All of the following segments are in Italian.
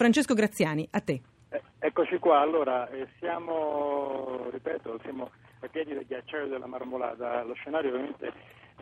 Francesco Graziani, a te. Eh, eccoci qua, allora eh, siamo, ripeto, siamo ai piedi del ghiacciaio della Marmolata, lo scenario ovviamente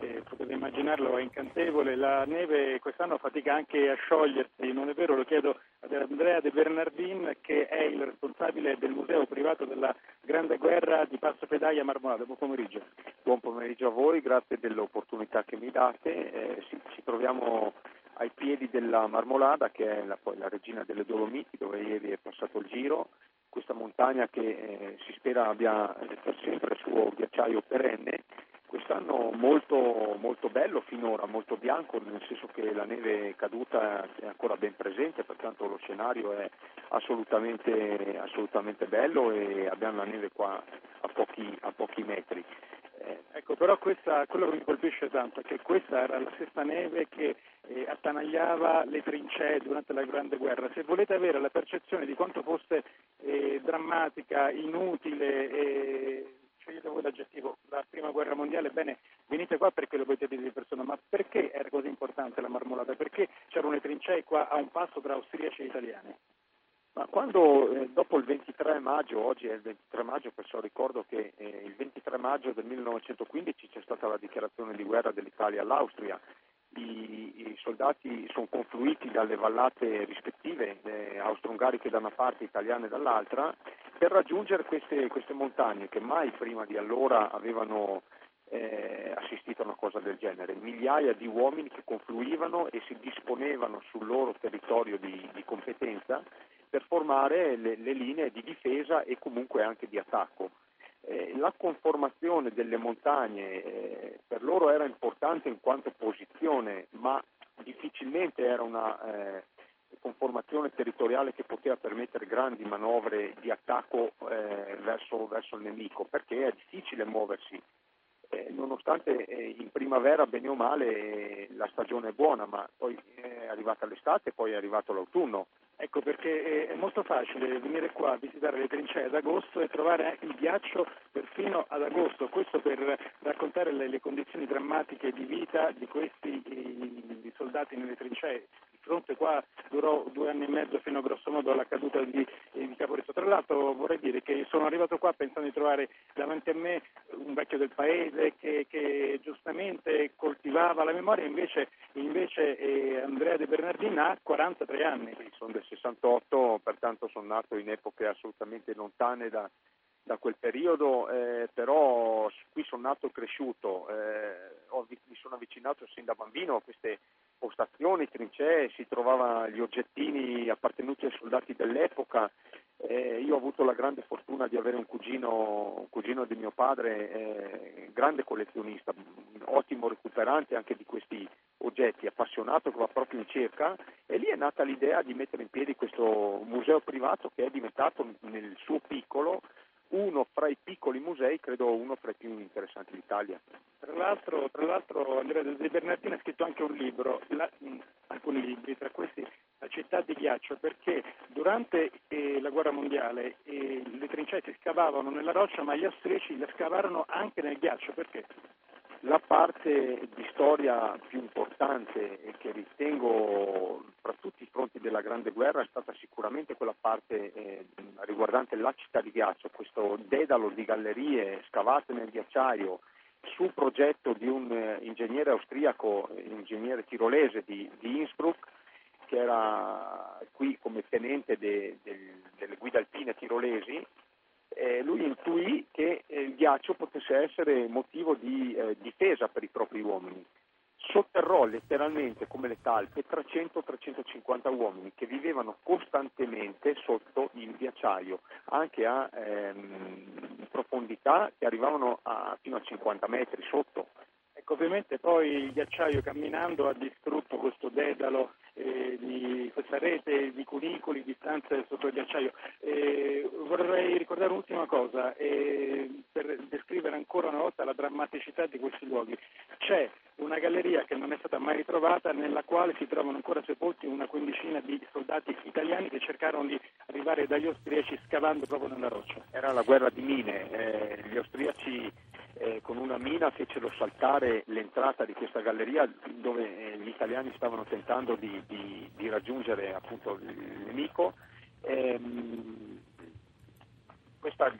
eh, potete immaginarlo è incantevole, la neve quest'anno fatica anche a sciogliersi, non è vero? Lo chiedo ad Andrea De Bernardin che è il responsabile del museo privato della Grande Guerra di Passo Pedaglia Marmolata. Buon pomeriggio. Buon pomeriggio a voi, grazie dell'opportunità che mi date. Eh, sì, ci troviamo ai piedi della Marmolada, che è la, poi la regina delle Dolomiti, dove ieri è passato il giro, questa montagna che eh, si spera abbia per sempre il suo ghiacciaio perenne. Quest'anno molto, molto bello finora, molto bianco, nel senso che la neve caduta è ancora ben presente, pertanto lo scenario è assolutamente, assolutamente bello e abbiamo la neve qua a pochi, a pochi metri. Eh, ecco, però questa, quello che mi colpisce tanto è che questa era la stessa neve che eh, attanagliava le trincee durante la Grande Guerra. Se volete avere la percezione di quanto fosse eh, drammatica, inutile, eh, scegliete voi l'aggettivo, la Prima Guerra Mondiale, bene, venite qua perché lo potete dire di persona, ma perché era così importante la marmolata? Perché c'erano le trincee qua a un passo tra austriaci e italiani? Ma quando eh, dopo il 23 maggio, oggi è il 23 maggio, perciò ricordo che eh, il 23 maggio del 1915 c'è stata la dichiarazione di guerra dell'Italia all'Austria, i, i soldati sono confluiti dalle vallate rispettive, eh, austro-ungariche da una parte, italiane dall'altra, per raggiungere queste, queste montagne che mai prima di allora avevano eh, assistito a una cosa del genere, migliaia di uomini che confluivano e si disponevano sul loro territorio di, di competenza per formare le, le, linee di difesa e comunque anche di attacco. Eh, la conformazione delle montagne eh, per loro era importante in quanto posizione, ma difficilmente era una eh, conformazione territoriale che poteva permettere grandi manovre di attacco verso, verso, il nemico, perché è difficile muoversi. Nonostante in primavera, bene o male, la stagione è buona, ma poi è arrivata l'estate e poi è arrivato l'autunno Ecco perché è molto facile venire qua a visitare le trincee ad agosto e trovare il ghiaccio perfino ad agosto, questo per raccontare le, le condizioni drammatiche di vita di questi soldati nelle trincee. Fronte qua durò due anni e mezzo fino a grosso modo alla caduta di, di Caporizzo. Tra l'altro vorrei dire che sono arrivato qua pensando di trovare davanti a me un vecchio del paese che, che giustamente coltivava la memoria, invece, invece eh, Andrea De Bernardin ha 43 anni. Sono del 68, pertanto sono nato in epoche assolutamente lontane da, da quel periodo, eh, però qui sono nato e cresciuto, eh, ho, mi sono avvicinato sin da bambino a queste postazioni, trincee, si trovavano gli oggettini appartenuti ai soldati dell'epoca. Eh, io ho avuto la grande fortuna di avere un cugino, un cugino di mio padre, eh, grande collezionista, ottimo recuperante anche di questi oggetti, appassionato che va proprio in cerca e lì è nata l'idea di mettere in piedi questo museo privato che è diventato nel suo piccolo uno fra i piccoli musei, credo uno fra i più interessanti d'Italia. Tra l'altro, tra l'altro Andrea De Bernardino ha scritto anche un libro, la, alcuni libri, tra questi La città di ghiaccio, perché durante eh, la guerra mondiale eh, le trincee si scavavano nella roccia, ma gli austriaci le scavarono anche nel ghiaccio, perché? La parte di storia più importante e che ritengo fra tutti i fronti della Grande Guerra è stata sicuramente quella parte eh, riguardante la città di ghiaccio, questo dedalo di gallerie scavate nel ghiacciaio su progetto di un eh, ingegnere austriaco, ingegnere tirolese di, di Innsbruck, che era qui come tenente de, de, delle guide alpine tirolesi eh, lui intuì che eh, il ghiaccio potesse essere motivo di eh, difesa per i propri uomini. Sotterrò letteralmente come le talpe 300-350 uomini che vivevano costantemente sotto il ghiacciaio, anche a ehm, profondità che arrivavano a, fino a 50 metri sotto. Ecco, ovviamente poi il ghiacciaio camminando ha distrutto questo dedalo eh, di questa rete di cunicoli, di stanze sotto il ghiacciaio. Eh, vorrei ricordare un'ultima cosa eh, per descrivere ancora una volta la drammaticità di questi luoghi. C'è una galleria che non è stata mai ritrovata nella quale si trovano ancora sepolti una quindicina di soldati italiani che cercarono di arrivare dagli austriaci scavando proprio nella roccia. Era la guerra di mine, eh, gli austriaci mina fecero saltare l'entrata di questa galleria dove eh, gli italiani stavano tentando di, di, di raggiungere appunto il nemico. Ehm, questa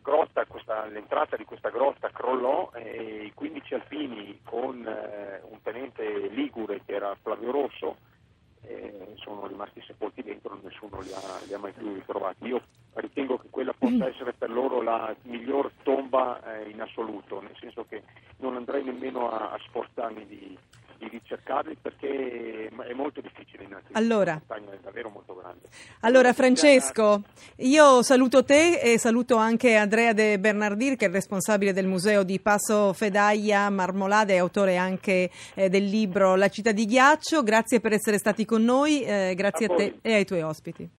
grotta, questa, l'entrata di questa grotta crollò e i 15 alpini con eh, un tenente ligure che era Flavio Rosso eh, sono rimasti sepolti dentro, nessuno li ha, li ha, mai più ritrovati. Io ritengo che quella possa essere per loro la miglior tomba eh, in assoluto, nel senso che non andrei nemmeno a, a sforzarmi di, di ricercarli perché è molto difficile innanzitutto. Allora, la montagna è davvero molto grande. Allora Francesco, io saluto te e saluto anche Andrea De Bernardir che è il responsabile del museo di Passo Fedaglia Marmolada e autore anche eh, del libro La città di ghiaccio. Grazie per essere stati con noi, eh, grazie a, a te e ai tuoi ospiti.